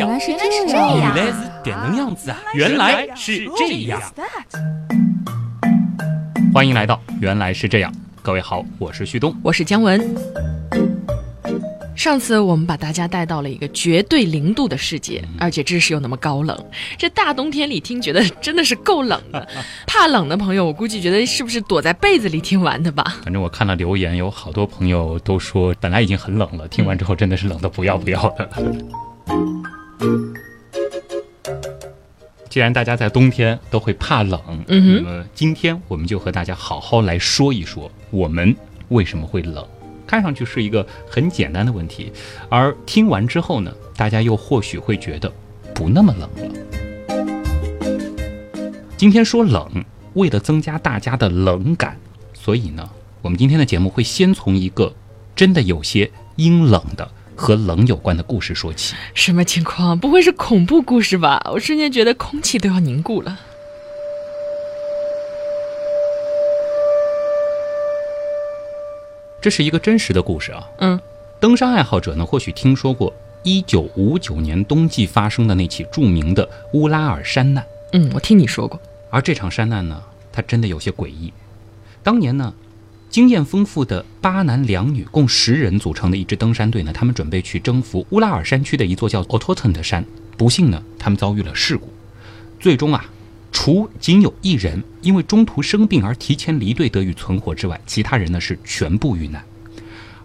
原来是这样，原来是这能样子啊！原来是这样。欢迎来到原来是这样，各位好，我是旭东，我是姜文。上次我们把大家带到了一个绝对零度的世界，而且知识又那么高冷，这大冬天里听，觉得真的是够冷的。怕冷的朋友，我估计觉得是不是躲在被子里听完的吧？反正我看了留言，有好多朋友都说，本来已经很冷了，听完之后真的是冷的不要不要的。既然大家在冬天都会怕冷，那么今天我们就和大家好好来说一说，我们为什么会冷。看上去是一个很简单的问题，而听完之后呢，大家又或许会觉得不那么冷了。今天说冷，为了增加大家的冷感，所以呢，我们今天的节目会先从一个真的有些阴冷的和冷有关的故事说起。什么情况？不会是恐怖故事吧？我瞬间觉得空气都要凝固了。这是一个真实的故事啊。嗯，登山爱好者呢，或许听说过一九五九年冬季发生的那起著名的乌拉尔山难。嗯，我听你说过。而这场山难呢，它真的有些诡异。当年呢，经验丰富的八男两女共十人组成的一支登山队呢，他们准备去征服乌拉尔山区的一座叫 o t o t n 的山。不幸呢，他们遭遇了事故，最终啊。除仅有一人因为中途生病而提前离队得以存活之外，其他人呢是全部遇难。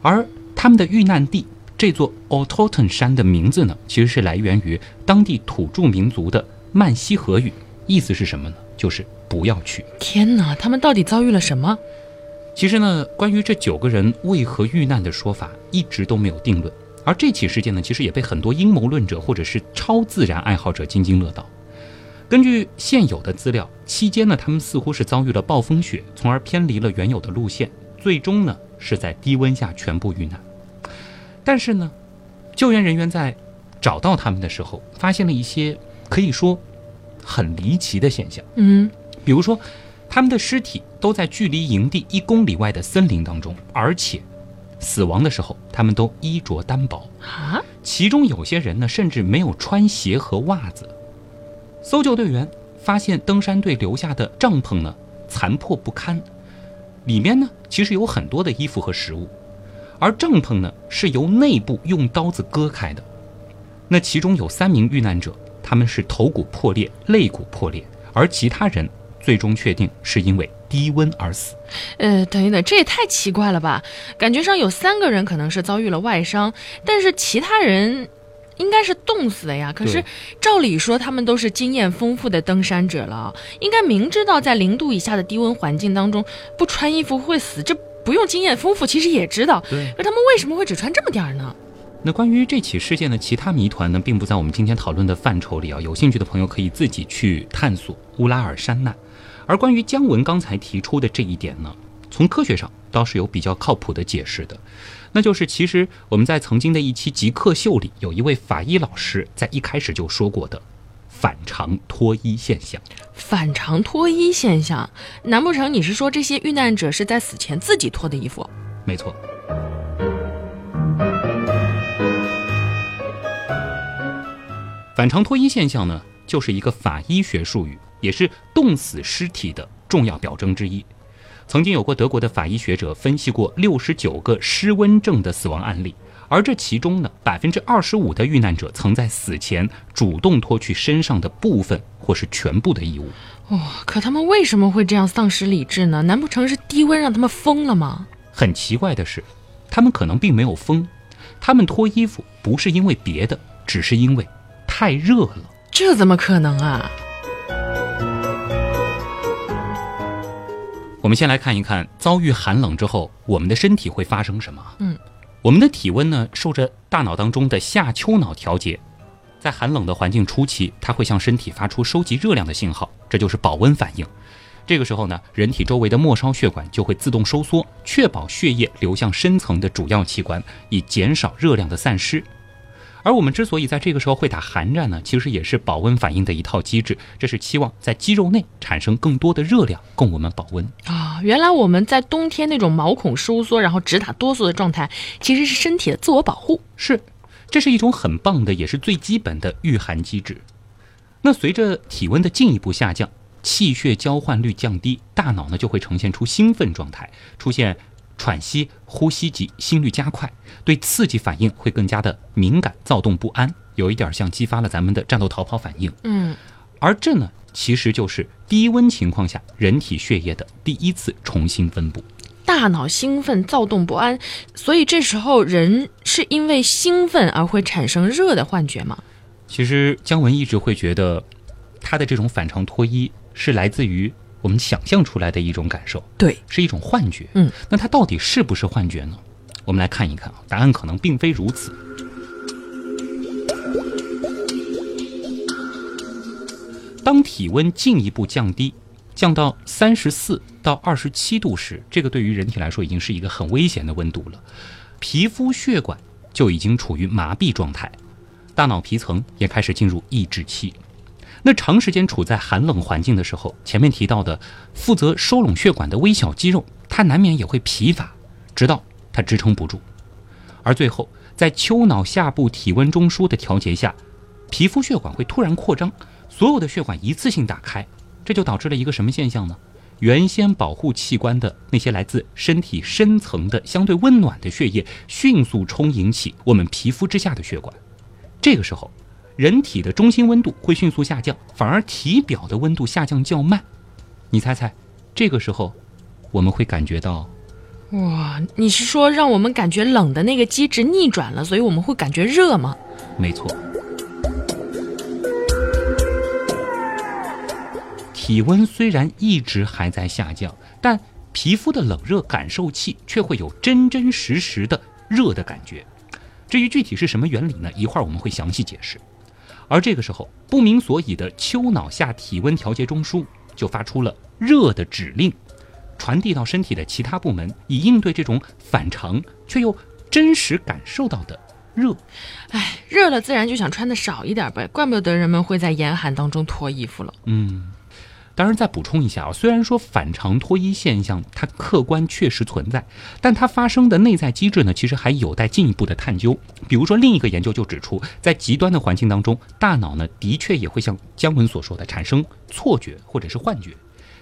而他们的遇难地这座 o t o t n 山的名字呢，其实是来源于当地土著民族的曼西河语，意思是什么呢？就是不要去。天哪，他们到底遭遇了什么？其实呢，关于这九个人为何遇难的说法一直都没有定论。而这起事件呢，其实也被很多阴谋论者或者是超自然爱好者津津乐道。根据现有的资料，期间呢，他们似乎是遭遇了暴风雪，从而偏离了原有的路线，最终呢是在低温下全部遇难。但是呢，救援人员在找到他们的时候，发现了一些可以说很离奇的现象。嗯，比如说，他们的尸体都在距离营地一公里外的森林当中，而且死亡的时候他们都衣着单薄啊，其中有些人呢甚至没有穿鞋和袜子。搜救队员发现登山队留下的帐篷呢，残破不堪，里面呢其实有很多的衣服和食物，而帐篷呢是由内部用刀子割开的。那其中有三名遇难者，他们是头骨破裂、肋骨破裂，而其他人最终确定是因为低温而死。呃，等一等，这也太奇怪了吧？感觉上有三个人可能是遭遇了外伤，但是其他人。应该是冻死的呀，可是照理说他们都是经验丰富的登山者了，应该明知道在零度以下的低温环境当中不穿衣服会死，这不用经验丰富其实也知道。对，那他们为什么会只穿这么点儿呢？那关于这起事件的其他谜团呢，并不在我们今天讨论的范畴里啊，有兴趣的朋友可以自己去探索乌拉尔山难。而关于姜文刚才提出的这一点呢，从科学上倒是有比较靠谱的解释的。那就是，其实我们在曾经的一期极客秀里，有一位法医老师在一开始就说过的反常脱衣现象。反常脱衣现象，难不成你是说这些遇难者是在死前自己脱的衣服？没错。反常脱衣现象呢，就是一个法医学术语，也是冻死尸体的重要表征之一。曾经有过德国的法医学者分析过六十九个失温症的死亡案例，而这其中呢，百分之二十五的遇难者曾在死前主动脱去身上的部分或是全部的衣物。哇，可他们为什么会这样丧失理智呢？难不成是低温让他们疯了吗？很奇怪的是，他们可能并没有疯，他们脱衣服不是因为别的，只是因为太热了。这怎么可能啊？我们先来看一看，遭遇寒冷之后，我们的身体会发生什么？嗯，我们的体温呢，受着大脑当中的下丘脑调节，在寒冷的环境初期，它会向身体发出收集热量的信号，这就是保温反应。这个时候呢，人体周围的末梢血管就会自动收缩，确保血液流向深层的主要器官，以减少热量的散失。而我们之所以在这个时候会打寒战呢，其实也是保温反应的一套机制，这是期望在肌肉内产生更多的热量，供我们保温啊。原来我们在冬天那种毛孔收缩，然后直打哆嗦的状态，其实是身体的自我保护。是，这是一种很棒的，也是最基本的御寒机制。那随着体温的进一步下降，气血交换率降低，大脑呢就会呈现出兴奋状态，出现喘息、呼吸急、心率加快，对刺激反应会更加的敏感、躁动不安，有一点像激发了咱们的战斗逃跑反应。嗯，而这呢，其实就是低温情况下人体血液的第一次重新分布。大脑兴奋、躁动不安，所以这时候人是因为兴奋而会产生热的幻觉吗？其实姜文一直会觉得，他的这种反常脱衣是来自于我们想象出来的一种感受，对，是一种幻觉。嗯，那它到底是不是幻觉呢？我们来看一看啊，答案可能并非如此。当体温进一步降低，降到三十四到二十七度时，这个对于人体来说已经是一个很危险的温度了，皮肤血管就已经处于麻痹状态，大脑皮层也开始进入抑制期。那长时间处在寒冷环境的时候，前面提到的负责收拢血管的微小肌肉，它难免也会疲乏，直到它支撑不住，而最后在丘脑下部体温中枢的调节下，皮肤血管会突然扩张，所有的血管一次性打开，这就导致了一个什么现象呢？原先保护器官的那些来自身体深层的相对温暖的血液，迅速充盈起我们皮肤之下的血管，这个时候。人体的中心温度会迅速下降，反而体表的温度下降较慢。你猜猜，这个时候我们会感觉到？哇，你是说让我们感觉冷的那个机制逆转了，所以我们会感觉热吗？没错。体温虽然一直还在下降，但皮肤的冷热感受器却会有真真实实的热的感觉。至于具体是什么原理呢？一会儿我们会详细解释。而这个时候，不明所以的丘脑下体温调节中枢就发出了热的指令，传递到身体的其他部门，以应对这种反常却又真实感受到的热。哎，热了自然就想穿的少一点呗，怪不得人们会在严寒当中脱衣服了。嗯。当然，再补充一下啊，虽然说反常脱衣现象它客观确实存在，但它发生的内在机制呢，其实还有待进一步的探究。比如说，另一个研究就指出，在极端的环境当中，大脑呢的确也会像姜文所说的产生错觉或者是幻觉。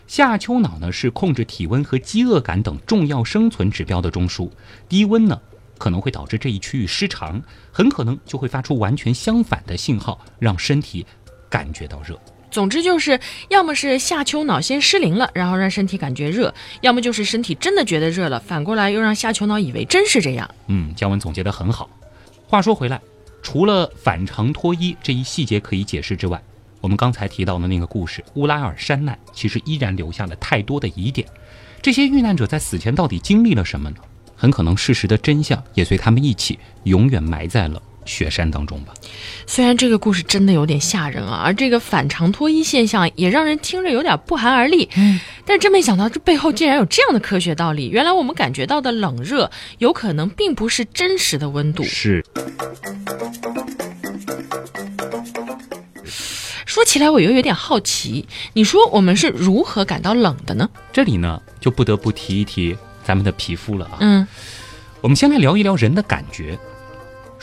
下丘脑呢是控制体温和饥饿感等重要生存指标的中枢，低温呢可能会导致这一区域失常，很可能就会发出完全相反的信号，让身体感觉到热。总之就是，要么是下丘脑先失灵了，然后让身体感觉热；要么就是身体真的觉得热了，反过来又让下丘脑以为真是这样。嗯，姜文总结得很好。话说回来，除了反常脱衣这一细节可以解释之外，我们刚才提到的那个故事乌拉尔山难，其实依然留下了太多的疑点。这些遇难者在死前到底经历了什么呢？很可能事实的真相也随他们一起永远埋在了。雪山当中吧，虽然这个故事真的有点吓人啊，而这个反常脱衣现象也让人听着有点不寒而栗。嗯，但真没想到这背后竟然有这样的科学道理。原来我们感觉到的冷热，有可能并不是真实的温度。是。说起来，我又有点好奇，你说我们是如何感到冷的呢？这里呢，就不得不提一提咱们的皮肤了啊。嗯，我们先来聊一聊人的感觉。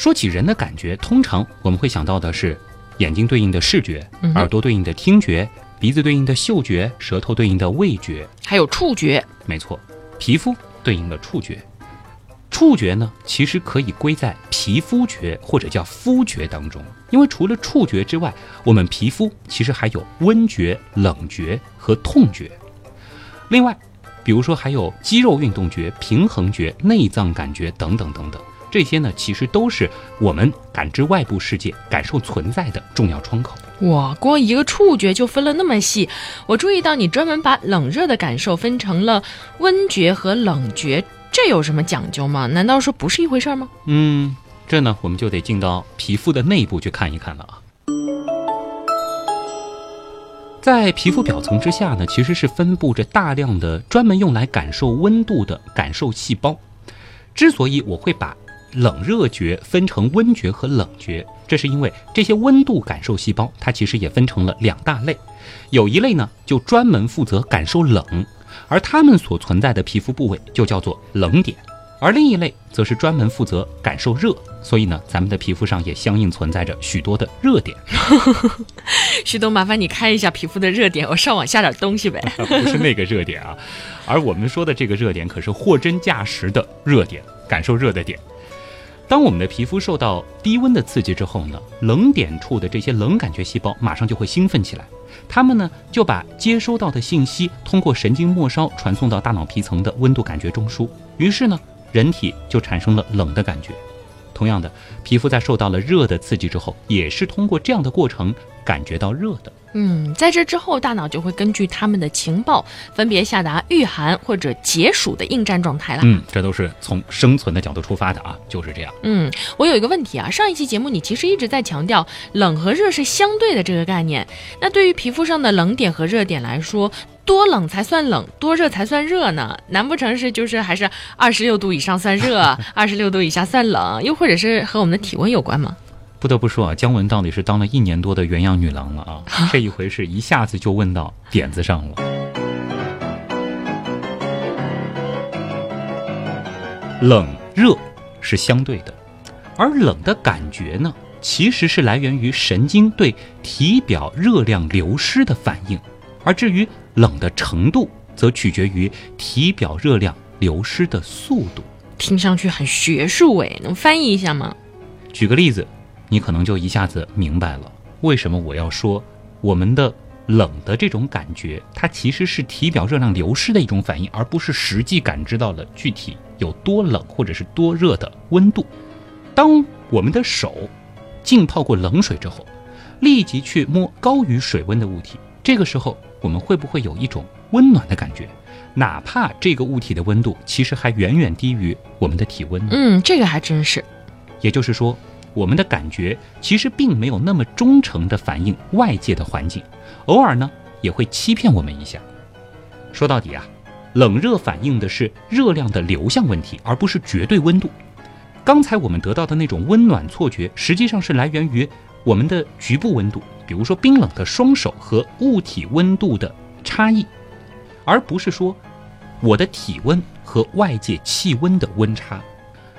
说起人的感觉，通常我们会想到的是眼睛对应的视觉，耳朵对应的听觉，鼻子对应的嗅觉，舌头对应的味觉，还有触觉。没错，皮肤对应的触觉。触觉呢，其实可以归在皮肤觉或者叫肤觉当中，因为除了触觉之外，我们皮肤其实还有温觉、冷觉和痛觉。另外，比如说还有肌肉运动觉、平衡觉、内脏感觉等等等等。这些呢，其实都是我们感知外部世界、感受存在的重要窗口。哇，光一个触觉就分了那么细。我注意到你专门把冷热的感受分成了温觉和冷觉，这有什么讲究吗？难道说不是一回事吗？嗯，这呢，我们就得进到皮肤的内部去看一看了啊。在皮肤表层之下呢，其实是分布着大量的专门用来感受温度的感受细胞。之所以我会把冷热觉分成温觉和冷觉，这是因为这些温度感受细胞，它其实也分成了两大类。有一类呢，就专门负责感受冷，而它们所存在的皮肤部位就叫做冷点；而另一类则是专门负责感受热，所以呢，咱们的皮肤上也相应存在着许多的热点。旭东，麻烦你开一下皮肤的热点，我上网下点东西呗。不是那个热点啊，而我们说的这个热点可是货真价实的热点，感受热的点。当我们的皮肤受到低温的刺激之后呢，冷点处的这些冷感觉细胞马上就会兴奋起来，它们呢就把接收到的信息通过神经末梢传送到大脑皮层的温度感觉中枢，于是呢，人体就产生了冷的感觉。同样的，皮肤在受到了热的刺激之后，也是通过这样的过程感觉到热的。嗯，在这之后，大脑就会根据他们的情报，分别下达御寒或者解暑的应战状态了。嗯，这都是从生存的角度出发的啊，就是这样。嗯，我有一个问题啊，上一期节目你其实一直在强调冷和热是相对的这个概念。那对于皮肤上的冷点和热点来说，多冷才算冷，多热才算热呢？难不成是就是还是二十六度以上算热，二十六度以下算冷？又或者是和我们的体温有关吗？不得不说啊，姜文到底是当了一年多的原样女郎了啊！这一回是一下子就问到点子上了。冷热是相对的，而冷的感觉呢，其实是来源于神经对体表热量流失的反应，而至于冷的程度，则取决于体表热量流失的速度。听上去很学术诶，能翻译一下吗？举个例子。你可能就一下子明白了，为什么我要说我们的冷的这种感觉，它其实是体表热量流失的一种反应，而不是实际感知到了具体有多冷或者是多热的温度。当我们的手浸泡过冷水之后，立即去摸高于水温的物体，这个时候我们会不会有一种温暖的感觉？哪怕这个物体的温度其实还远远低于我们的体温呢？嗯，这个还真是。也就是说。我们的感觉其实并没有那么忠诚地反映外界的环境，偶尔呢也会欺骗我们一下。说到底啊，冷热反映的是热量的流向问题，而不是绝对温度。刚才我们得到的那种温暖错觉，实际上是来源于我们的局部温度，比如说冰冷的双手和物体温度的差异，而不是说我的体温和外界气温的温差。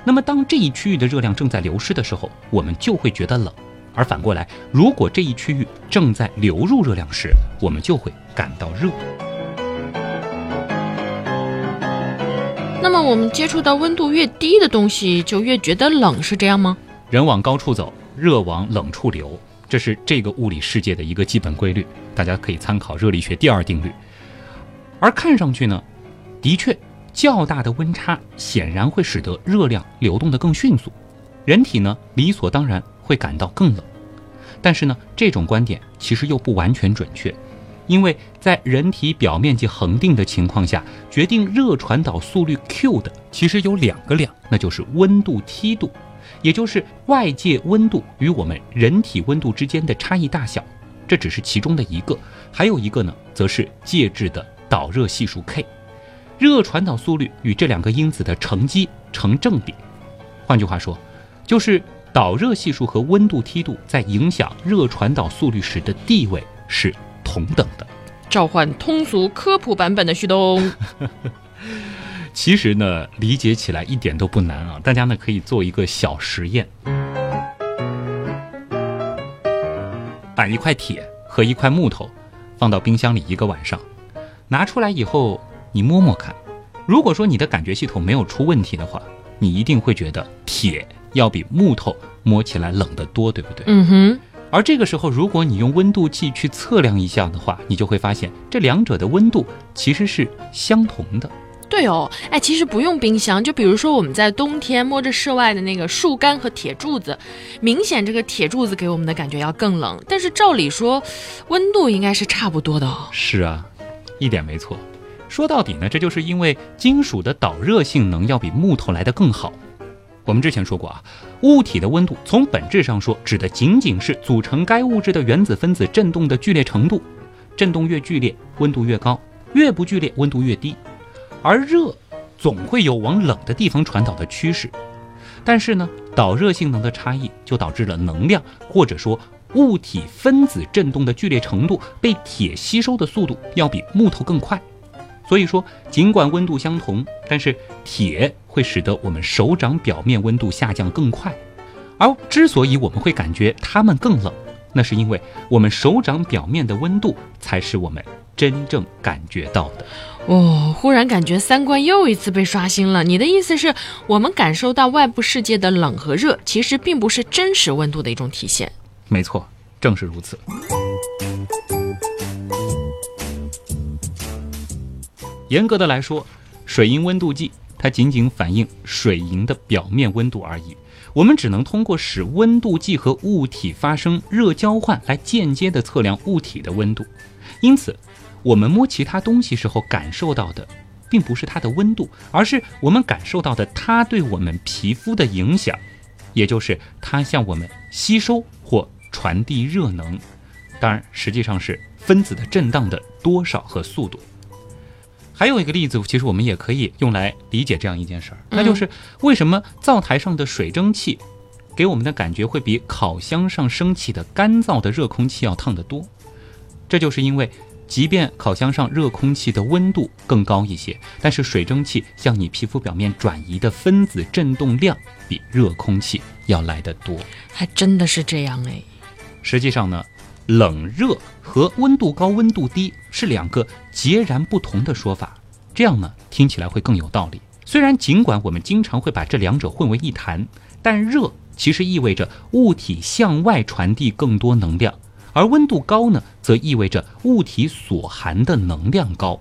那么，当这一区域的热量正在流失的时候，我们就会觉得冷；而反过来，如果这一区域正在流入热量时，我们就会感到热。那么，我们接触到温度越低的东西，就越觉得冷，是这样吗？人往高处走，热往冷处流，这是这个物理世界的一个基本规律，大家可以参考热力学第二定律。而看上去呢，的确。较大的温差显然会使得热量流动得更迅速，人体呢理所当然会感到更冷。但是呢，这种观点其实又不完全准确，因为在人体表面积恒定的情况下，决定热传导速率 Q 的其实有两个量，那就是温度梯度，也就是外界温度与我们人体温度之间的差异大小，这只是其中的一个，还有一个呢，则是介质的导热系数 K。热传导速率与这两个因子的乘积成正比，换句话说，就是导热系数和温度梯度在影响热传导速率时的地位是同等的。召唤通俗科普版本的旭东。其实呢，理解起来一点都不难啊！大家呢可以做一个小实验，把一块铁和一块木头放到冰箱里一个晚上，拿出来以后。你摸摸看，如果说你的感觉系统没有出问题的话，你一定会觉得铁要比木头摸起来冷得多，对不对？嗯哼。而这个时候，如果你用温度计去测量一下的话，你就会发现这两者的温度其实是相同的。对哦，哎，其实不用冰箱，就比如说我们在冬天摸着室外的那个树干和铁柱子，明显这个铁柱子给我们的感觉要更冷，但是照理说，温度应该是差不多的哦。是啊，一点没错。说到底呢，这就是因为金属的导热性能要比木头来的更好。我们之前说过啊，物体的温度从本质上说，指的仅仅是组成该物质的原子分子振动的剧烈程度。振动越剧烈，温度越高；越不剧烈，温度越低。而热总会有往冷的地方传导的趋势。但是呢，导热性能的差异就导致了能量或者说物体分子振动的剧烈程度被铁吸收的速度要比木头更快。所以说，尽管温度相同，但是铁会使得我们手掌表面温度下降更快。而之所以我们会感觉它们更冷，那是因为我们手掌表面的温度才是我们真正感觉到的。哦，忽然感觉三观又一次被刷新了。你的意思是我们感受到外部世界的冷和热，其实并不是真实温度的一种体现。没错，正是如此。严格的来说，水银温度计它仅仅反映水银的表面温度而已。我们只能通过使温度计和物体发生热交换来间接的测量物体的温度。因此，我们摸其他东西时候感受到的，并不是它的温度，而是我们感受到的它对我们皮肤的影响，也就是它向我们吸收或传递热能。当然，实际上是分子的震荡的多少和速度。还有一个例子，其实我们也可以用来理解这样一件事儿，那就是为什么灶台上的水蒸气给我们的感觉会比烤箱上升起的干燥的热空气要烫得多？这就是因为，即便烤箱上热空气的温度更高一些，但是水蒸气向你皮肤表面转移的分子振动量比热空气要来得多。还真的是这样哎。实际上呢。冷热和温度高、温度低是两个截然不同的说法，这样呢听起来会更有道理。虽然尽管我们经常会把这两者混为一谈，但热其实意味着物体向外传递更多能量，而温度高呢，则意味着物体所含的能量高。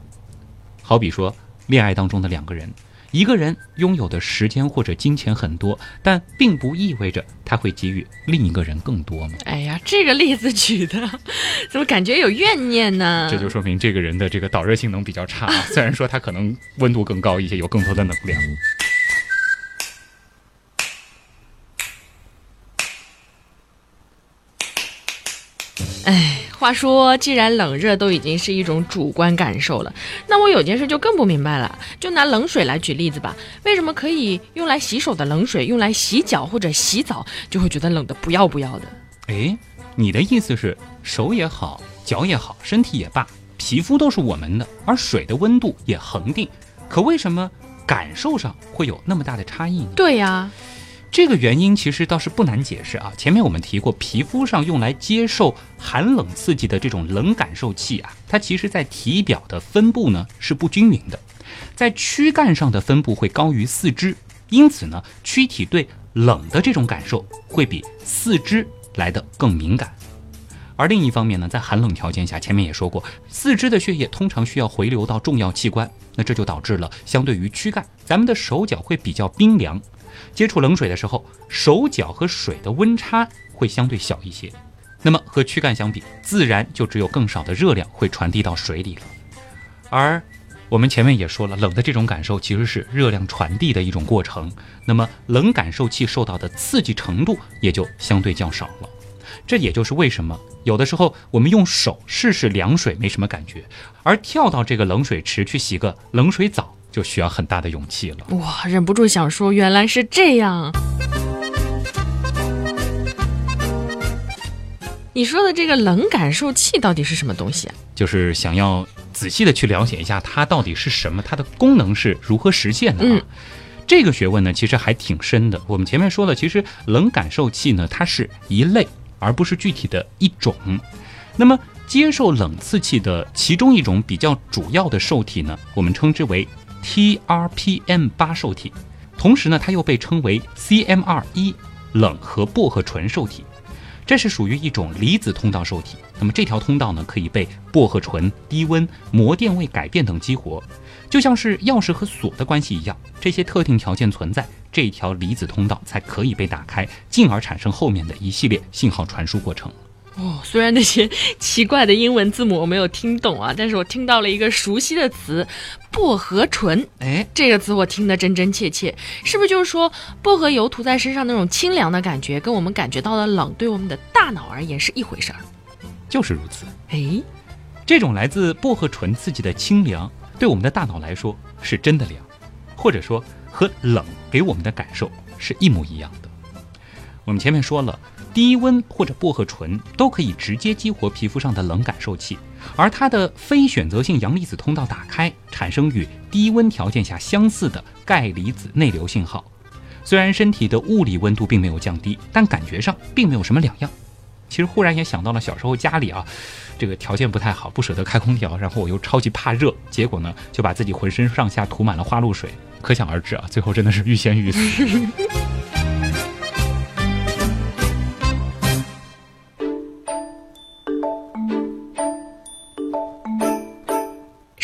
好比说，恋爱当中的两个人。一个人拥有的时间或者金钱很多，但并不意味着他会给予另一个人更多吗？哎呀，这个例子举的，怎么感觉有怨念呢？这就说明这个人的这个导热性能比较差。虽然说他可能温度更高一些，有更多的能量。哎。话说，既然冷热都已经是一种主观感受了，那我有件事就更不明白了。就拿冷水来举例子吧，为什么可以用来洗手的冷水，用来洗脚或者洗澡就会觉得冷的不要不要的？哎，你的意思是手也好，脚也好，身体也罢，皮肤都是我们的，而水的温度也恒定，可为什么感受上会有那么大的差异呢？对呀。这个原因其实倒是不难解释啊。前面我们提过，皮肤上用来接受寒冷刺激的这种冷感受器啊，它其实在体表的分布呢是不均匀的，在躯干上的分布会高于四肢，因此呢，躯体对冷的这种感受会比四肢来的更敏感。而另一方面呢，在寒冷条件下，前面也说过，四肢的血液通常需要回流到重要器官，那这就导致了相对于躯干，咱们的手脚会比较冰凉。接触冷水的时候，手脚和水的温差会相对小一些，那么和躯干相比，自然就只有更少的热量会传递到水里了。而我们前面也说了，冷的这种感受其实是热量传递的一种过程，那么冷感受器受到的刺激程度也就相对较少了。这也就是为什么有的时候我们用手试试凉水没什么感觉，而跳到这个冷水池去洗个冷水澡。就需要很大的勇气了。哇，忍不住想说，原来是这样。你说的这个冷感受器到底是什么东西啊？就是想要仔细的去了解一下它到底是什么，它的功能是如何实现的啊？这个学问呢，其实还挺深的。我们前面说了，其实冷感受器呢，它是一类，而不是具体的一种。那么，接受冷刺激的其中一种比较主要的受体呢，我们称之为。TRPM 八受体，同时呢，它又被称为 CMR 一冷和薄荷醇受体，这是属于一种离子通道受体。那么这条通道呢，可以被薄荷醇、低温、膜电位改变等激活，就像是钥匙和锁的关系一样。这些特定条件存在，这条离子通道才可以被打开，进而产生后面的一系列信号传输过程。哦，虽然那些 奇怪的英文字母我没有听懂啊，但是我听到了一个熟悉的词——薄荷醇。哎，这个词我听得真真切切，是不是就是说薄荷油涂在身上那种清凉的感觉，跟我们感觉到的冷，对我们的大脑而言是一回事儿？就是如此。哎，这种来自薄荷醇刺激的清凉，对我们的大脑来说是真的凉，或者说和冷给我们的感受是一模一样的。我们前面说了。低温或者薄荷醇都可以直接激活皮肤上的冷感受器，而它的非选择性阳离子通道打开，产生与低温条件下相似的钙离子内流信号。虽然身体的物理温度并没有降低，但感觉上并没有什么两样。其实忽然也想到了小时候家里啊，这个条件不太好，不舍得开空调，然后我又超级怕热，结果呢就把自己浑身上下涂满了花露水，可想而知啊，最后真的是欲仙欲死。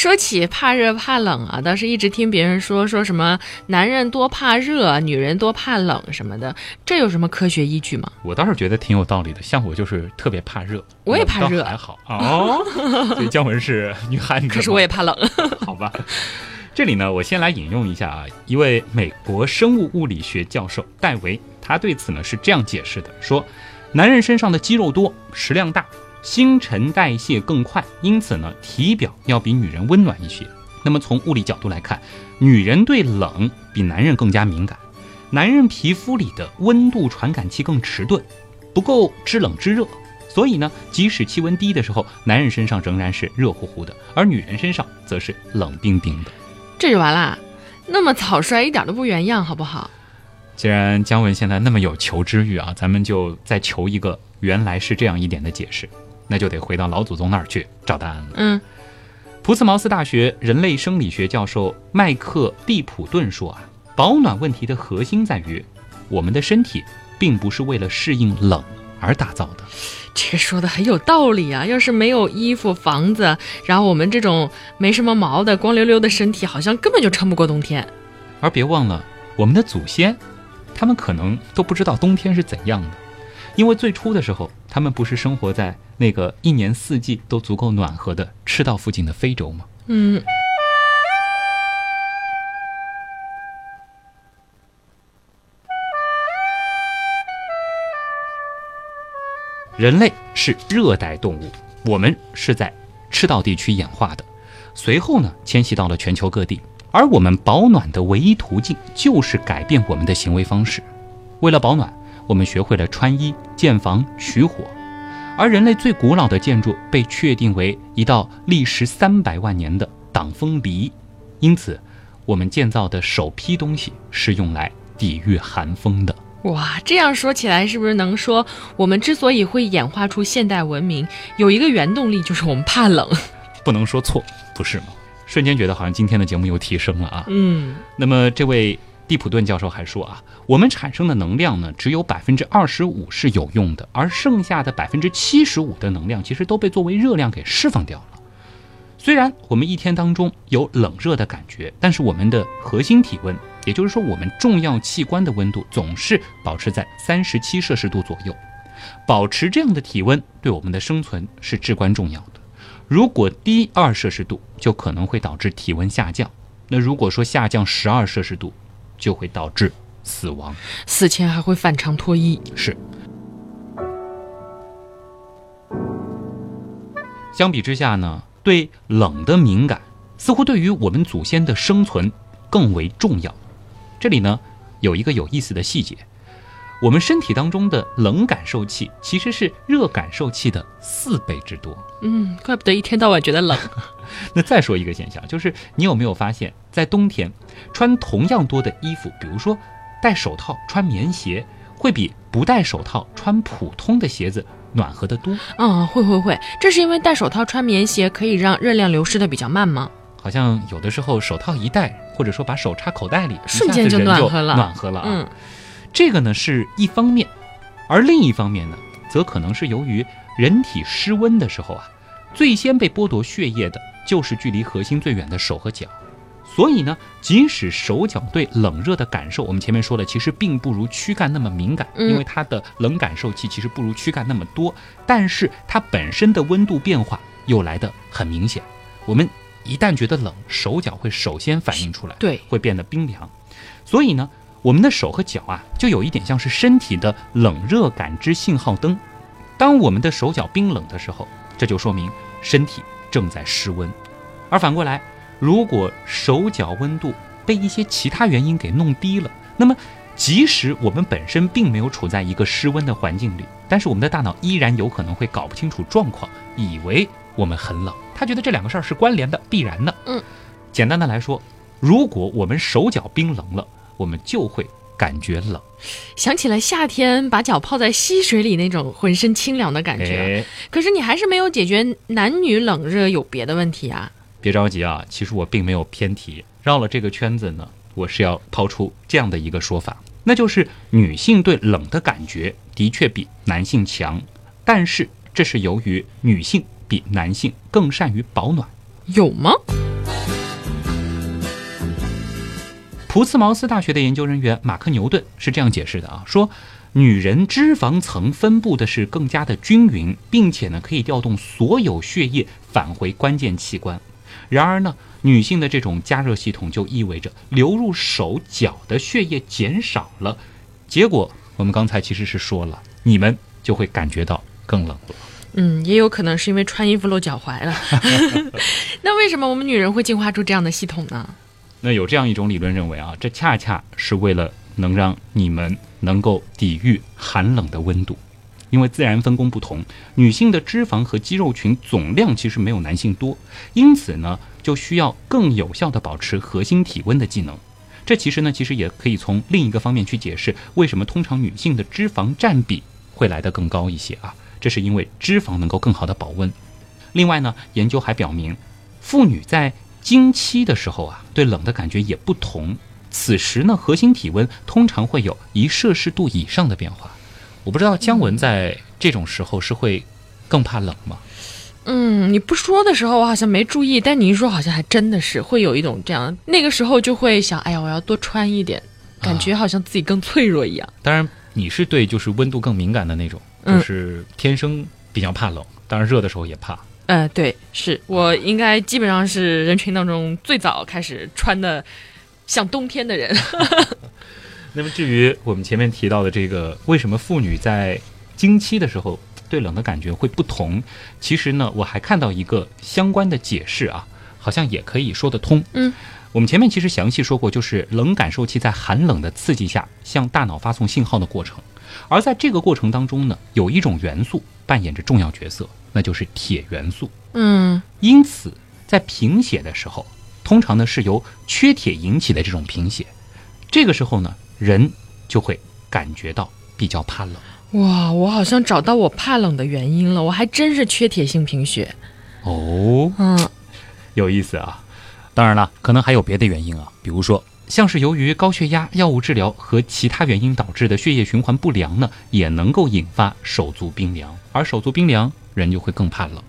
说起怕热怕冷啊，倒是一直听别人说说什么男人多怕热，女人多怕冷什么的，这有什么科学依据吗？我倒是觉得挺有道理的，像我就是特别怕热，我也怕热，还好哦。所以姜文是女汉子，可是我也怕冷，好吧。这里呢，我先来引用一下啊，一位美国生物物理学教授戴维，他对此呢是这样解释的：说，男人身上的肌肉多，食量大。新陈代谢更快，因此呢，体表要比女人温暖一些。那么从物理角度来看，女人对冷比男人更加敏感。男人皮肤里的温度传感器更迟钝，不够知冷知热。所以呢，即使气温低的时候，男人身上仍然是热乎乎的，而女人身上则是冷冰冰的。这就完啦？那么草率一点都不原样，好不好？既然姜文现在那么有求知欲啊，咱们就再求一个原来是这样一点的解释。那就得回到老祖宗那儿去找答案了。嗯，普茨茅斯大学人类生理学教授麦克蒂普顿说啊，保暖问题的核心在于，我们的身体并不是为了适应冷而打造的。这个说的很有道理啊！要是没有衣服、房子，然后我们这种没什么毛的光溜溜的身体，好像根本就撑不过冬天。而别忘了，我们的祖先，他们可能都不知道冬天是怎样的。因为最初的时候，他们不是生活在那个一年四季都足够暖和的赤道附近的非洲吗？嗯。人类是热带动物，我们是在赤道地区演化的，随后呢迁徙到了全球各地，而我们保暖的唯一途径就是改变我们的行为方式，为了保暖。我们学会了穿衣、建房、取火，而人类最古老的建筑被确定为一道历时三百万年的挡风篱，因此，我们建造的首批东西是用来抵御寒风的。哇，这样说起来，是不是能说我们之所以会演化出现代文明，有一个原动力就是我们怕冷？不能说错，不是吗？瞬间觉得好像今天的节目又提升了啊。嗯，那么这位。蒂普顿教授还说啊，我们产生的能量呢，只有百分之二十五是有用的，而剩下的百分之七十五的能量其实都被作为热量给释放掉了。虽然我们一天当中有冷热的感觉，但是我们的核心体温，也就是说我们重要器官的温度，总是保持在三十七摄氏度左右。保持这样的体温对我们的生存是至关重要的。如果低二摄氏度，就可能会导致体温下降。那如果说下降十二摄氏度，就会导致死亡，死前还会反常脱衣。是。相比之下呢，对冷的敏感似乎对于我们祖先的生存更为重要。这里呢有一个有意思的细节，我们身体当中的冷感受器其实是热感受器的四倍之多。嗯，怪不得一天到晚觉得冷。那再说一个现象，就是你有没有发现，在冬天穿同样多的衣服，比如说戴手套穿棉鞋，会比不戴手套穿普通的鞋子暖和得多？嗯，会会会，这是因为戴手套穿棉鞋可以让热量流失的比较慢吗？好像有的时候手套一戴，或者说把手插口袋里，瞬间就暖和了，暖和了啊。嗯，这个呢是一方面，而另一方面呢，则可能是由于人体失温的时候啊，最先被剥夺血液的。就是距离核心最远的手和脚，所以呢，即使手脚对冷热的感受，我们前面说了，其实并不如躯干那么敏感，因为它的冷感受器其实不如躯干那么多，但是它本身的温度变化又来得很明显。我们一旦觉得冷，手脚会首先反应出来，对，会变得冰凉。所以呢，我们的手和脚啊，就有一点像是身体的冷热感知信号灯。当我们的手脚冰冷的时候，这就说明身体。正在失温，而反过来，如果手脚温度被一些其他原因给弄低了，那么即使我们本身并没有处在一个失温的环境里，但是我们的大脑依然有可能会搞不清楚状况，以为我们很冷。他觉得这两个事儿是关联的、必然的。嗯，简单的来说，如果我们手脚冰冷了，我们就会感觉冷。想起了夏天把脚泡在溪水里那种浑身清凉的感觉。哎，可是你还是没有解决男女冷热有别的问题啊。别着急啊，其实我并没有偏题，绕了这个圈子呢，我是要抛出这样的一个说法，那就是女性对冷的感觉的确比男性强，但是这是由于女性比男性更善于保暖。有吗？福茨茅斯大学的研究人员马克牛顿是这样解释的啊，说女人脂肪层分布的是更加的均匀，并且呢可以调动所有血液返回关键器官。然而呢，女性的这种加热系统就意味着流入手脚的血液减少了，结果我们刚才其实是说了，你们就会感觉到更冷了。嗯，也有可能是因为穿衣服露脚踝了。那为什么我们女人会进化出这样的系统呢？那有这样一种理论认为啊，这恰恰是为了能让你们能够抵御寒冷的温度，因为自然分工不同，女性的脂肪和肌肉群总量其实没有男性多，因此呢，就需要更有效的保持核心体温的技能。这其实呢，其实也可以从另一个方面去解释为什么通常女性的脂肪占比会来得更高一些啊，这是因为脂肪能够更好的保温。另外呢，研究还表明，妇女在经期的时候啊，对冷的感觉也不同。此时呢，核心体温通常会有一摄氏度以上的变化。我不知道姜文在这种时候是会更怕冷吗？嗯，你不说的时候我好像没注意，但你一说好像还真的是会有一种这样，那个时候就会想，哎呀，我要多穿一点，感觉好像自己更脆弱一样。当然，你是对就是温度更敏感的那种，嗯就是天生比较怕冷，当然热的时候也怕。呃，对，是我应该基本上是人群当中最早开始穿的像冬天的人。那么至于我们前面提到的这个，为什么妇女在经期的时候对冷的感觉会不同？其实呢，我还看到一个相关的解释啊，好像也可以说得通。嗯，我们前面其实详细说过，就是冷感受器在寒冷的刺激下向大脑发送信号的过程，而在这个过程当中呢，有一种元素扮演着重要角色，那就是铁元素。嗯因此，在贫血的时候，通常呢是由缺铁引起的这种贫血，这个时候呢，人就会感觉到比较怕冷。哇，我好像找到我怕冷的原因了，我还真是缺铁性贫血。哦，嗯有意思啊！当然了，可能还有别的原因啊，比如说像是由于高血压、药物治疗和其他原因导致的血液循环不良呢，也能够引发手足冰凉，而手足冰凉，人就会更怕冷。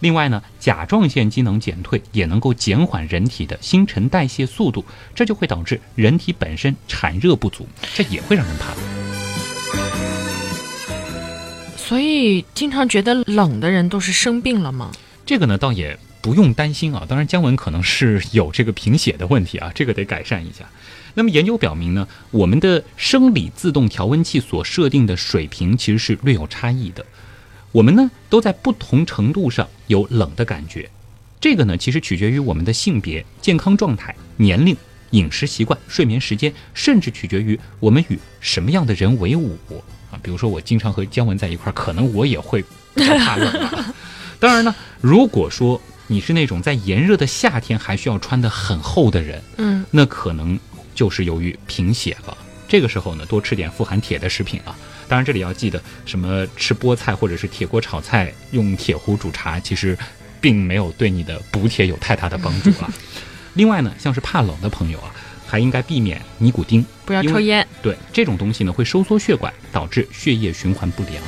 另外呢，甲状腺机能减退也能够减缓人体的新陈代谢速度，这就会导致人体本身产热不足，这也会让人怕冷。所以经常觉得冷的人都是生病了吗？这个呢，倒也不用担心啊。当然，姜文可能是有这个贫血的问题啊，这个得改善一下。那么研究表明呢，我们的生理自动调温器所设定的水平其实是略有差异的。我们呢都在不同程度上有冷的感觉，这个呢其实取决于我们的性别、健康状态、年龄、饮食习惯、睡眠时间，甚至取决于我们与什么样的人为伍啊。比如说我经常和姜文在一块儿，可能我也会怕冷啊。当然呢，如果说你是那种在炎热的夏天还需要穿得很厚的人，嗯，那可能就是由于贫血了。这个时候呢，多吃点富含铁的食品啊。当然，这里要记得，什么吃菠菜或者是铁锅炒菜，用铁壶煮茶，其实并没有对你的补铁有太大的帮助啊。另外呢，像是怕冷的朋友啊，还应该避免尼古丁，不要抽烟。对这种东西呢，会收缩血管，导致血液循环不良。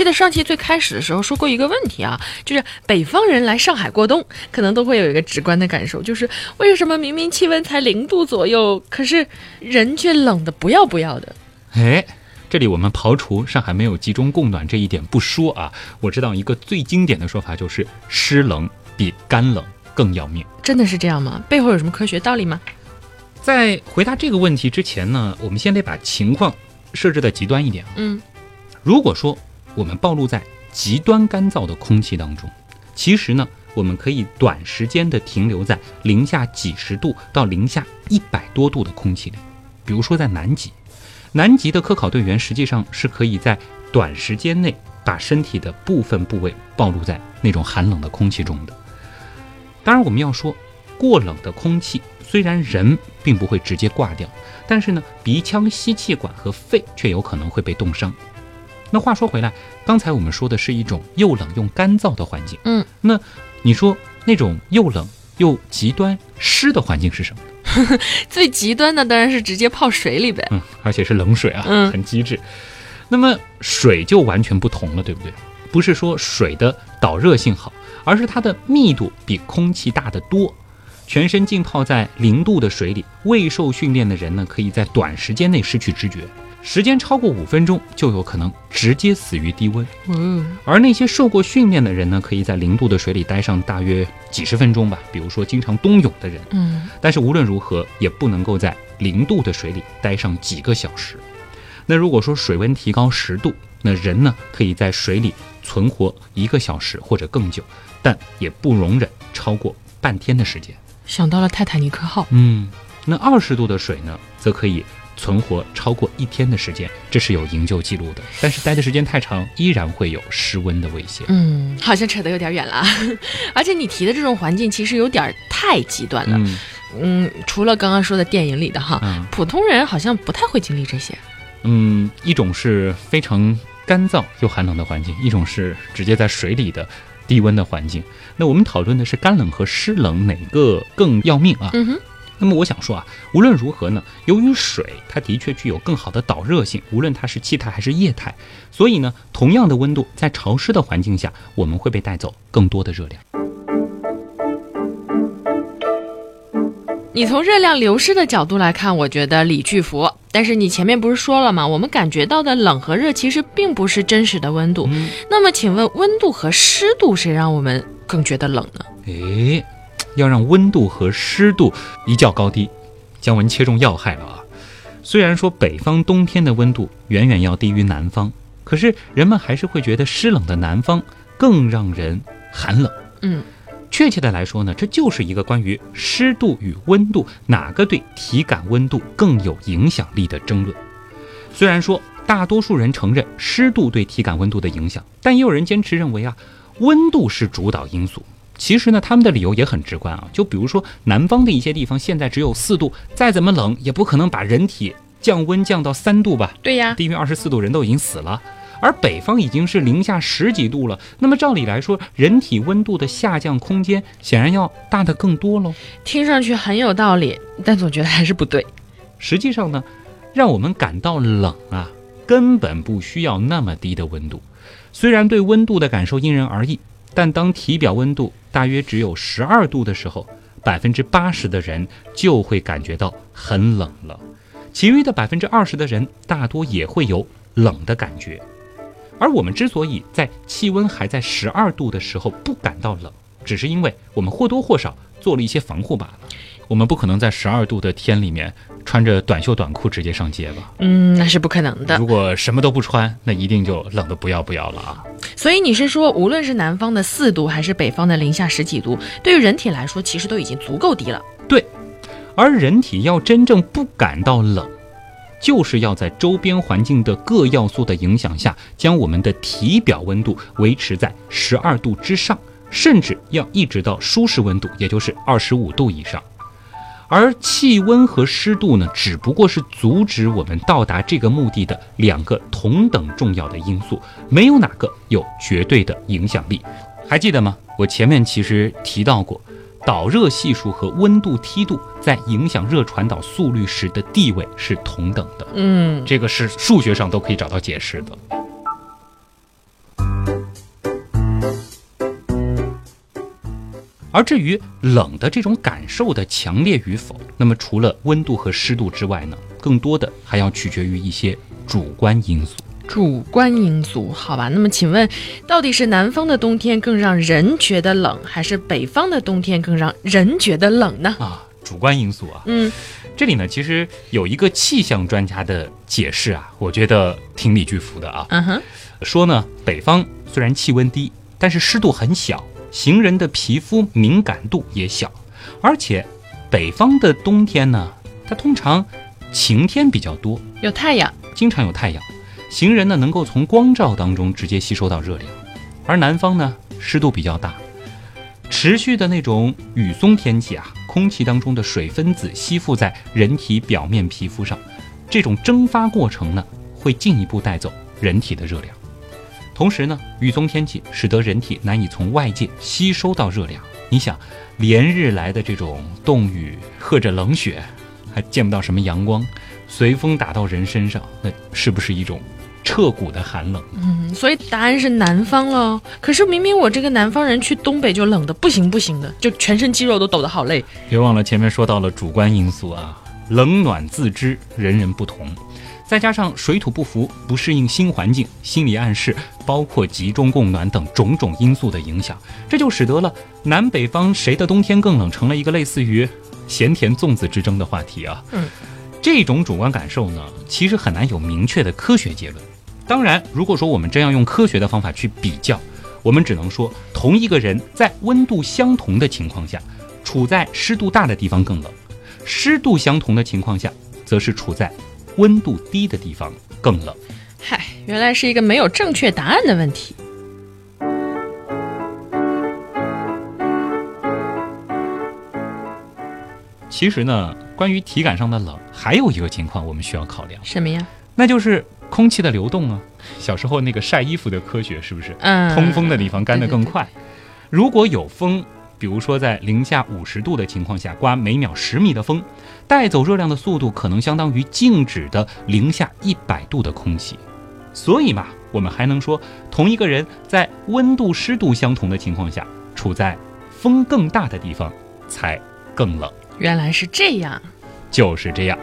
记得上期最开始的时候说过一个问题啊，就是北方人来上海过冬，可能都会有一个直观的感受，就是为什么明明气温才零度左右，可是人却冷的不要不要的。哎，这里我们刨除上海没有集中供暖这一点不说啊，我知道一个最经典的说法就是湿冷比干冷更要命。真的是这样吗？背后有什么科学道理吗？在回答这个问题之前呢，我们先得把情况设置的极端一点啊。嗯如果说我们暴露在极端干燥的空气当中，其实呢，我们可以短时间的停留在零下几十度到零下一百多度的空气里。比如说在南极，南极的科考队员实际上是可以在短时间内把身体的部分部位暴露在那种寒冷的空气中的。当然，我们要说，过冷的空气虽然人并不会直接挂掉，但是呢，鼻腔吸气管和肺却有可能会被冻伤。那话说回来，刚才我们说的是一种又冷又干燥的环境，嗯，那你说那种又冷又极端湿的环境是什么？最极端的当然是直接泡水里呗。嗯，而且是冷水啊，嗯很机智。那么水就完全不同了，对不对？不是说水的导热性好，而是它的密度比空气大得多。全身浸泡在零度的水里，未受训练的人呢，可以在短时间内失去知觉，时间超过五分钟就有可能直接死于低温。嗯，而那些受过训练的人呢，可以在零度的水里待上大约几十分钟吧。比如说经常冬泳的人，嗯，但是无论如何也不能够在零度的水里待上几个小时。那如果说水温提高十度，那人呢可以在水里存活一个小时或者更久，但也不容忍超过半天的时间。想到了泰坦尼克号。嗯，那二十度的水呢，则可以存活超过一天的时间，这是有营救记录的。但是待的时间太长，依然会有失温的危险。嗯，好像扯得有点远了啊。而且你提的这种环境其实有点太极端了。嗯嗯，除了刚刚说的电影里的哈，嗯普通人好像不太会经历这些。嗯，一种是非常干燥又寒冷的环境，一种是直接在水里的低温的环境。那我们讨论的是干冷和湿冷哪个更要命啊？嗯哼，那么我想说啊，无论如何呢，由于水它的确具有更好的导热性，无论它是气态还是液态，所以呢，同样的温度在潮湿的环境下，我们会被带走更多的热量。你从热量流失的角度来看，我觉得理具服。但是你前面不是说了吗？我们感觉到的冷和热其实并不是真实的温度。嗯，那么，请问温度和湿度谁让我们更觉得冷呢？诶，要让温度和湿度一较高低，姜文切中要害了啊！虽然说北方冬天的温度远远要低于南方，可是人们还是会觉得湿冷的南方更让人寒冷。嗯，确切的来说呢，这就是一个关于湿度与温度哪个对体感温度更有影响力的争论。虽然说大多数人承认湿度对体感温度的影响，但也有人坚持认为啊，温度是主导因素。其实呢，他们的理由也很直观啊，就比如说南方的一些地方现在只有四度，再怎么冷也不可能把人体降温降到三度吧，对呀，低于二十四度人都已经死了。而北方已经是零下十几度了，那么照理来说，人体温度的下降空间显然要大得更多喽。听上去很有道理，但总觉得还是不对。实际上呢，让我们感到冷啊，根本不需要那么低的温度。虽然对温度的感受因人而异，但当体表温度大约只有十二度的时候，百分之八十的人就会感觉到很冷了，其余的百分之二十的人大多也会有冷的感觉。而我们之所以在气温还在十二度的时候不感到冷，只是因为我们或多或少做了一些防护罢了。我们不可能在十二度的天里面穿着短袖短裤直接上街吧？嗯，那是不可能的如。果什么都不穿，那一定就冷得不要不要了啊！所以你是说，无论是南方的四度，还是北方的零下十几度，对于人体来说，其实都已经足够低了。对而人体要真正不感到冷，就是要在周边环境的各要素的影响下，将我们的体表温度维持在十二度之上，甚至要一直到舒适温度，也就是二十五度以上。而气温和湿度呢，只不过是阻止我们到达这个目的的两个同等重要的因素，没有哪个有绝对的影响力。还记得吗？我前面其实提到过，导热系数和温度梯度在影响热传导速率时的地位是同等的，嗯，这个是数学上都可以找到解释的。而至于冷的这种感受的强烈与否，那么除了温度和湿度之外呢，更多的还要取决于一些主观因素。主观因素，好吧。那么请问，到底是南方的冬天更让人觉得冷，还是北方的冬天更让人觉得冷呢？啊，主观因素啊，嗯，这里呢其实有一个气象专家的解释啊，我觉得挺理据服的啊。嗯哼，说呢，北方虽然气温低，但是湿度很小，行人的皮肤敏感度也小，而且北方的冬天呢，它通常晴天比较多，有太阳，经常有太阳，行人呢能够从光照当中直接吸收到热量，而南方呢湿度比较大，持续的那种雨松天气啊，空气当中的水分子吸附在人体表面皮肤上，这种蒸发过程呢会进一步带走人体的热量。同时呢，雨中天气使得人体难以从外界吸收到热量。你想，连日来的这种冻雨，和着冷雪，还见不到什么阳光，随风打到人身上，那是不是一种彻骨的寒冷？嗯，所以答案是南方喽。可是明明我这个南方人去东北就冷的不行不行的，就全身肌肉都抖得好累。别忘了前面说到了主观因素啊，冷暖自知，人人不同。再加上水土不服、不适应新环境、心理暗示，包括集中供暖等种种因素的影响，这就使得了南北方谁的冬天更冷，成了一个类似于咸甜粽子之争的话题啊。嗯，这种主观感受呢，其实很难有明确的科学结论。当然，如果说我们真要用科学的方法去比较，我们只能说，同一个人在温度相同的情况下，处在湿度大的地方更冷；湿度相同的情况下，则是处在温度低的地方更冷。嗨，原来是一个没有正确答案的问题。其实呢，关于体感上的冷，还有一个情况我们需要考量，什么呀？那就是空气的流动啊。小时候那个晒衣服的科学是不是？嗯，通风的地方干得更快。如果有风，比如说在零下五十度的情况下刮每秒十米的风，带走热量的速度可能相当于静止的零下一百度的空气。所以嘛，我们还能说，同一个人在温度湿度相同的情况下，处在风更大的地方才更冷。原来是这样。就是这样。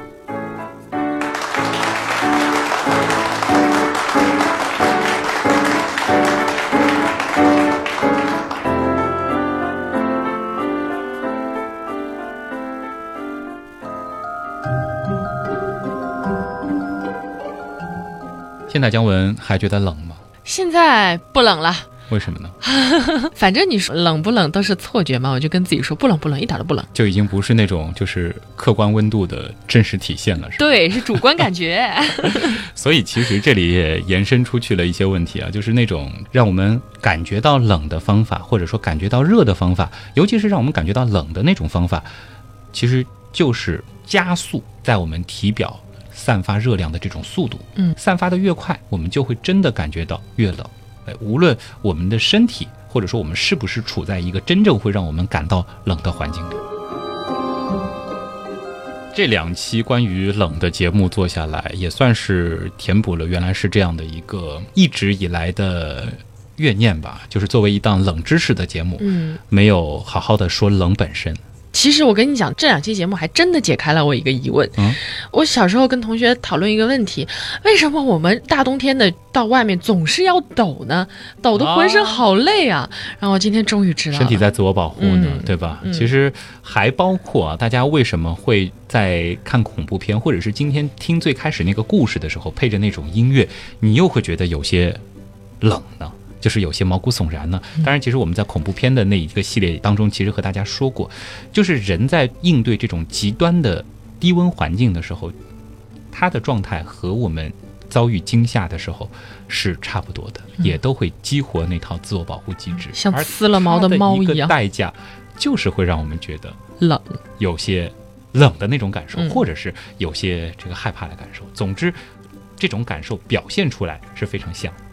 现在姜文还觉得冷吗？现在不冷了，为什么呢？反正你说冷不冷都是错觉嘛，我就跟自己说不冷不冷，一点都不冷。就已经不是那种就是客观温度的真实体现了，是吧？对，是主观感觉。所以其实这里也延伸出去了一些问题啊，就是那种让我们感觉到冷的方法，或者说感觉到热的方法，尤其是让我们感觉到冷的那种方法，其实就是加速在我们体表散发热量的这种速度。嗯散发的越快，我们就会真的感觉到越冷。哎，无论我们的身体，或者说我们是不是处在一个真正会让我们感到冷的环境里。这两期关于冷的节目做下来，也算是填补了原来是这样的一个一直以来的怨念吧。就是作为一档冷知识的节目，嗯，没有好好的说冷本身。其实我跟你讲，这两期节目还真的解开了我一个疑问。嗯，我小时候跟同学讨论一个问题：为什么我们大冬天的到外面总是要抖呢？抖得浑身好累啊！然后今天终于知道了，身体在自我保护呢，嗯对吧？嗯其实还包括啊，大家为什么会在看恐怖片，或者是今天听最开始那个故事的时候，配着那种音乐，你又会觉得有些冷呢？就是有些毛骨悚然呢。当然，其实我们在恐怖片的那一个系列当中，其实和大家说过，就是人在应对这种极端的低温环境的时候，他的状态和我们遭遇惊吓的时候是差不多的，也都会激活那套自我保护机制，像而撕了毛的猫一样代价就是会让我们觉得冷。有些冷的那种感受，嗯或者是有些这个害怕的感受。总之，这种感受表现出来是非常像的。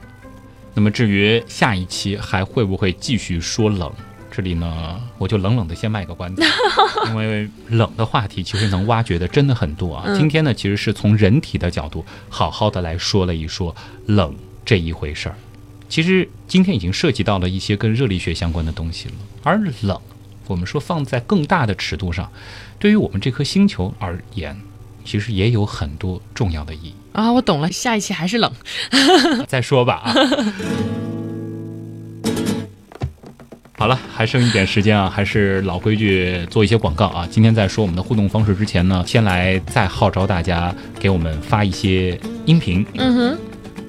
那么至于下一期还会不会继续说冷，这里呢，我就冷冷的先卖个关子，因为冷的话题其实能挖掘的真的很多啊。嗯今天呢，其实是从人体的角度好好的来说了一说冷这一回事儿。其实今天已经涉及到了一些跟热力学相关的东西了，而冷，我们说放在更大的尺度上，对于我们这颗星球而言，其实也有很多重要的意义。啊，我懂了，下一期还是冷。再说吧啊。好了，还剩一点时间啊，还是老规矩，做一些广告啊。今天在说我们的互动方式之前呢，先来再号召大家给我们发一些音频。嗯哼，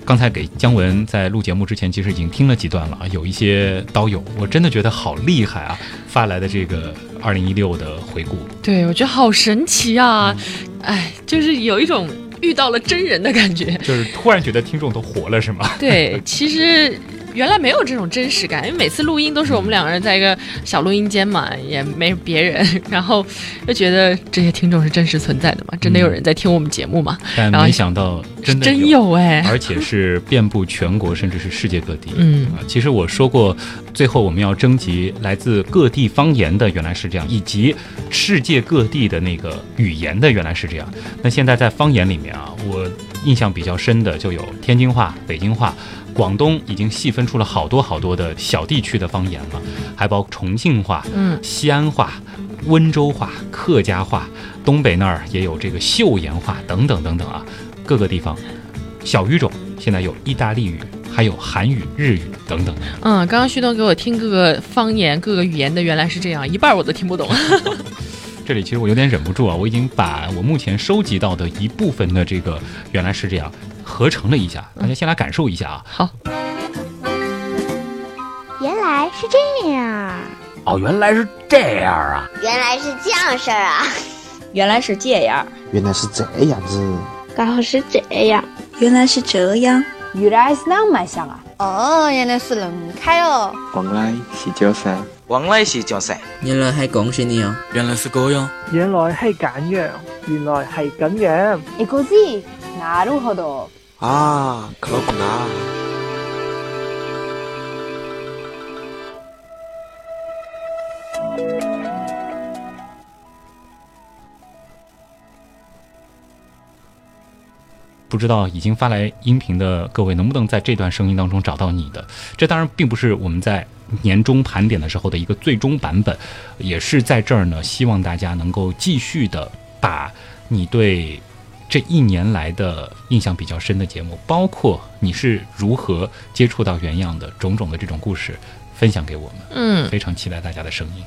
刚才给姜文在录节目之前，其实已经听了几段了啊，有一些刀友，我真的觉得好厉害啊，发来的这个二零一六的回顾，对我觉得好神奇啊！哎，就是有一种遇到了真人的感觉，就是突然觉得听众都活了，是吗？对，其实。原来没有这种真实感，因为每次录音都是我们两个人在一个小录音间嘛，也没别人，然后就觉得这些听众是真实存在的嘛，真的有人在听我们节目嘛。但没想到真的真有哎，而且是遍布全国，甚至是世界各地。嗯，其实我说过，最后我们要征集来自各地方言的，原来是这样，以及世界各地的那个语言的，原来是这样。那现在在方言里面啊，我印象比较深的就有天津话、北京话。广东已经细分出了好多好多的小地区的方言了，还包括重庆话、嗯，西安话、温州话、客家话，东北那儿也有这个岫岩话等等等等啊，各个地方小语种现在有意大利语，还有韩语、日语等等。嗯，刚刚旭东给我听各个方言、各个语言的，原来是这样，一半我都听不懂。这里其实我有点忍不住啊，我已经把我目前收集到的一部分的这个原来是这样。合成了一下，大家先来感受一下啊。好，原来是这样。哦，原来是这样啊。原来是这样事儿啊。原来是这样。原来是这样子。刚好是这样。原来是这样。原来是那么想啊。哦，原来是恁开哦。原来是这样。原来是这样。原来係講先呢樣。原來是這樣。原來係咁樣。原來係咁樣。え、こじ。なるほ 啊，可不拿。不知道已经发来音频的各位能不能在这段声音当中找到你的？这当然并不是我们在年终盘点的时候的一个最终版本，也是在这儿呢，希望大家能够继续的把你对。这一年来的印象比较深的节目，包括你是如何接触到原样的种种的这种故事，分享给我们。嗯，非常期待大家的声音。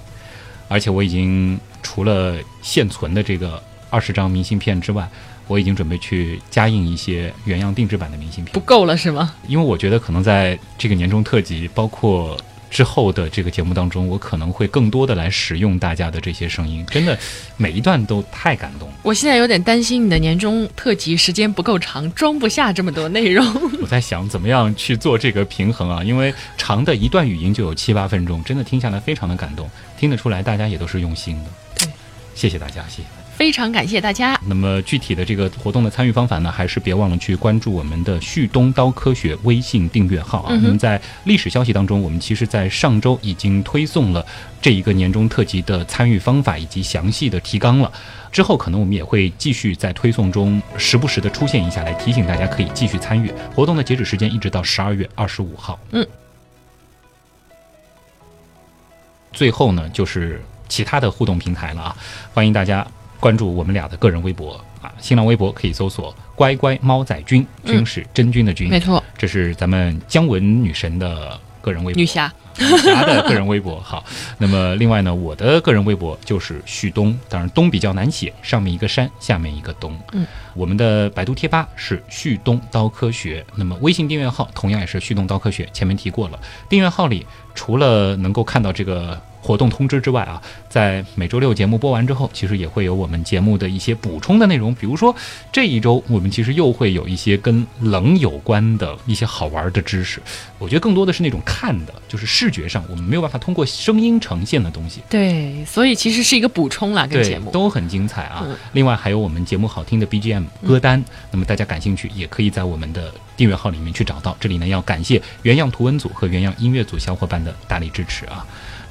而且我已经除了现存的这个二十张明信片之外，我已经准备去加印一些原样定制版的明信片。不够了是吗？因为我觉得可能在这个年终特辑，包括。之后的这个节目当中，我可能会更多的来使用大家的这些声音，真的每一段都太感动。我现在有点担心你的年终特辑时间不够长，装不下这么多内容。我在想怎么样去做这个平衡啊？因为长的一段语音就有七八分钟，真的听下来非常的感动，听得出来大家也都是用心的。对，谢谢大家，谢谢。非常感谢大家。那么具体的这个活动的参与方法呢，还是别忘了去关注我们的旭东刀科学微信订阅号啊。那么在历史消息当中，我们其实在上周已经推送了这一个年终特辑的参与方法以及详细的提纲了。之后可能我们也会继续在推送中时不时的出现一下，来提醒大家可以继续参与活动的截止时间一直到十二月二十五号。嗯。最后呢，就是其他的互动平台了啊，欢迎大家。关注我们俩的个人微博啊，新浪微博可以搜索“乖乖猫仔君”，君是真君的君，没错，这是咱们姜文女神的个人微博，女侠，女侠的个人微博。好，那么另外呢，我的个人微博就是旭东，当然东比较难写，上面一个山，下面一个东。嗯，我们的百度贴吧是旭东刀科学，那么微信订阅号同样也是旭东刀科学，前面提过了，订阅号里除了能够看到这个。活动通知之外啊，在每周六节目播完之后，其实也会有我们节目的一些补充的内容。比如说这一周，我们其实又会有一些跟冷有关的一些好玩的知识。我觉得更多的是那种看的，就是视觉上我们没有办法通过声音呈现的东西。对，所以其实是一个补充啦，跟节目都很精彩啊。另外还有我们节目好听的 BGM 歌单，那么大家感兴趣也可以在我们的订阅号里面去找到。这里呢要感谢原样图文组和原样音乐组小伙伴的大力支持啊。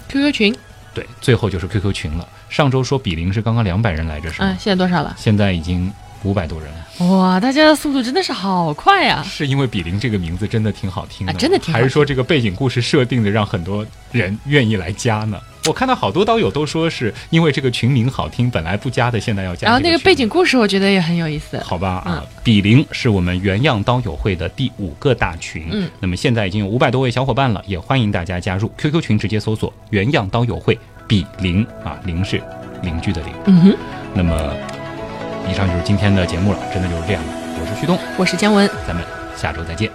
QQ 群，对，最后就是 QQ 群了。上周说比邻是刚刚两百人来着，是吗？嗯，现在多少了？现在已经五百多人。哇，大家的速度真的是好快呀！是因为比邻这个名字真的挺好听的，真的挺，还是说这个背景故事设定的让很多人愿意来加呢？我看到好多刀友都说是因为这个群名好听，本来不加的，现在要加。然后那个背景故事，我觉得也很有意思。好吧啊，比邻是我们原样刀友会的第五个大群。嗯，那么现在已经有五百多位小伙伴了，也欢迎大家加入 QQ 群，直接搜索“原样刀友会比邻”啊，邻是邻居的邻。嗯哼。那么，以上就是今天的节目了，真的就是这样。我是旭东，我是姜文，咱们下周再见。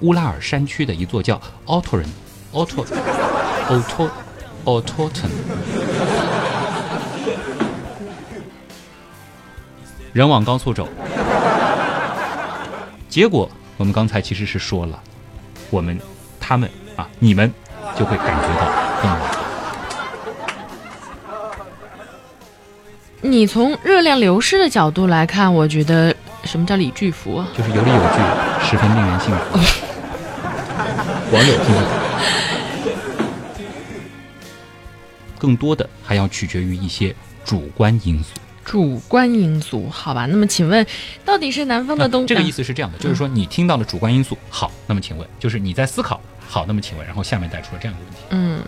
乌拉尔山区的一座叫 Ottoren Otto Otto Ottoten。人往高速走，结果我们刚才其实是说了，我们他们啊，你们就会感觉到更冷。你从热量流失的角度来看，我觉得什么叫理据服啊？就是有理有据，十分令人信服。网友听不懂，更多的还要取决于一些主观因素。主观因素，好吧？那么请问，到底是南方的冬？这个意思是这样的，就是说你听到了主观因素，好，那么请问，就是你在思考，好，那么请问，然后下面带出了这样一个问题。嗯，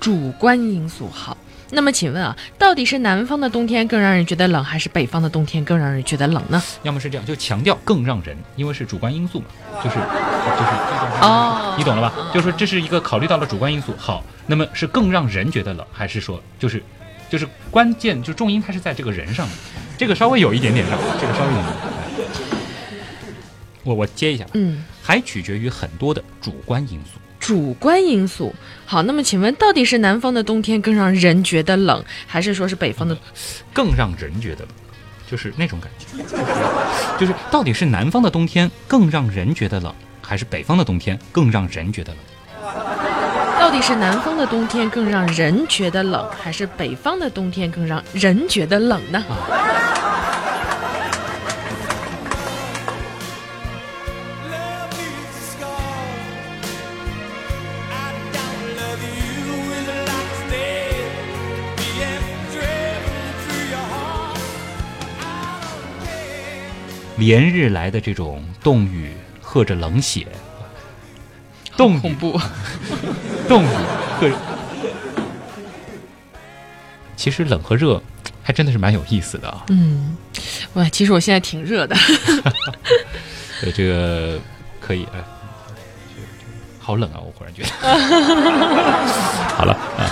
主观因素好。那么请问啊，到底是南方的冬天更让人觉得冷，还是北方的冬天更让人觉得冷呢？要么是这样，就强调更让人，因为是主观因素嘛，就是就是哦你懂了吧？就是说这是一个考虑到了主观因素。好，那么是更让人觉得冷，还是说就是就是关键就重音它是在这个人上面，这个稍微有一点点让，这个稍微有一点点。我我接一下，嗯，还取决于很多的主观因素。主观因素好。那么请问，到底是南方的冬天更让人觉得冷，还是说是北方的？更让人觉得冷，就是那种感觉，就是到底是南方的冬天更让人觉得冷，还是北方的冬天更让人觉得冷？到底是南方的冬天更让人觉得冷，还是北方的冬天更让人觉得冷呢连日来的这种冻雨和着冷血，冻雨恐怖。冻雨和，其实冷和热还真的是蛮有意思的啊。嗯，哇，其实我现在挺热的。对，这个可以哎，好冷啊！我忽然觉得。好了啊。